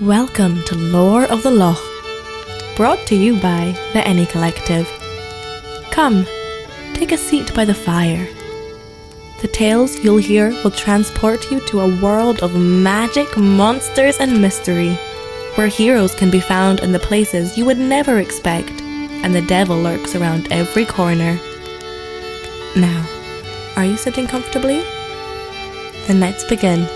Welcome to Lore of the Loch, brought to you by the Any Collective. Come, take a seat by the fire. The tales you'll hear will transport you to a world of magic, monsters, and mystery, where heroes can be found in the places you would never expect, and the devil lurks around every corner. Now, are you sitting comfortably? Then let's begin.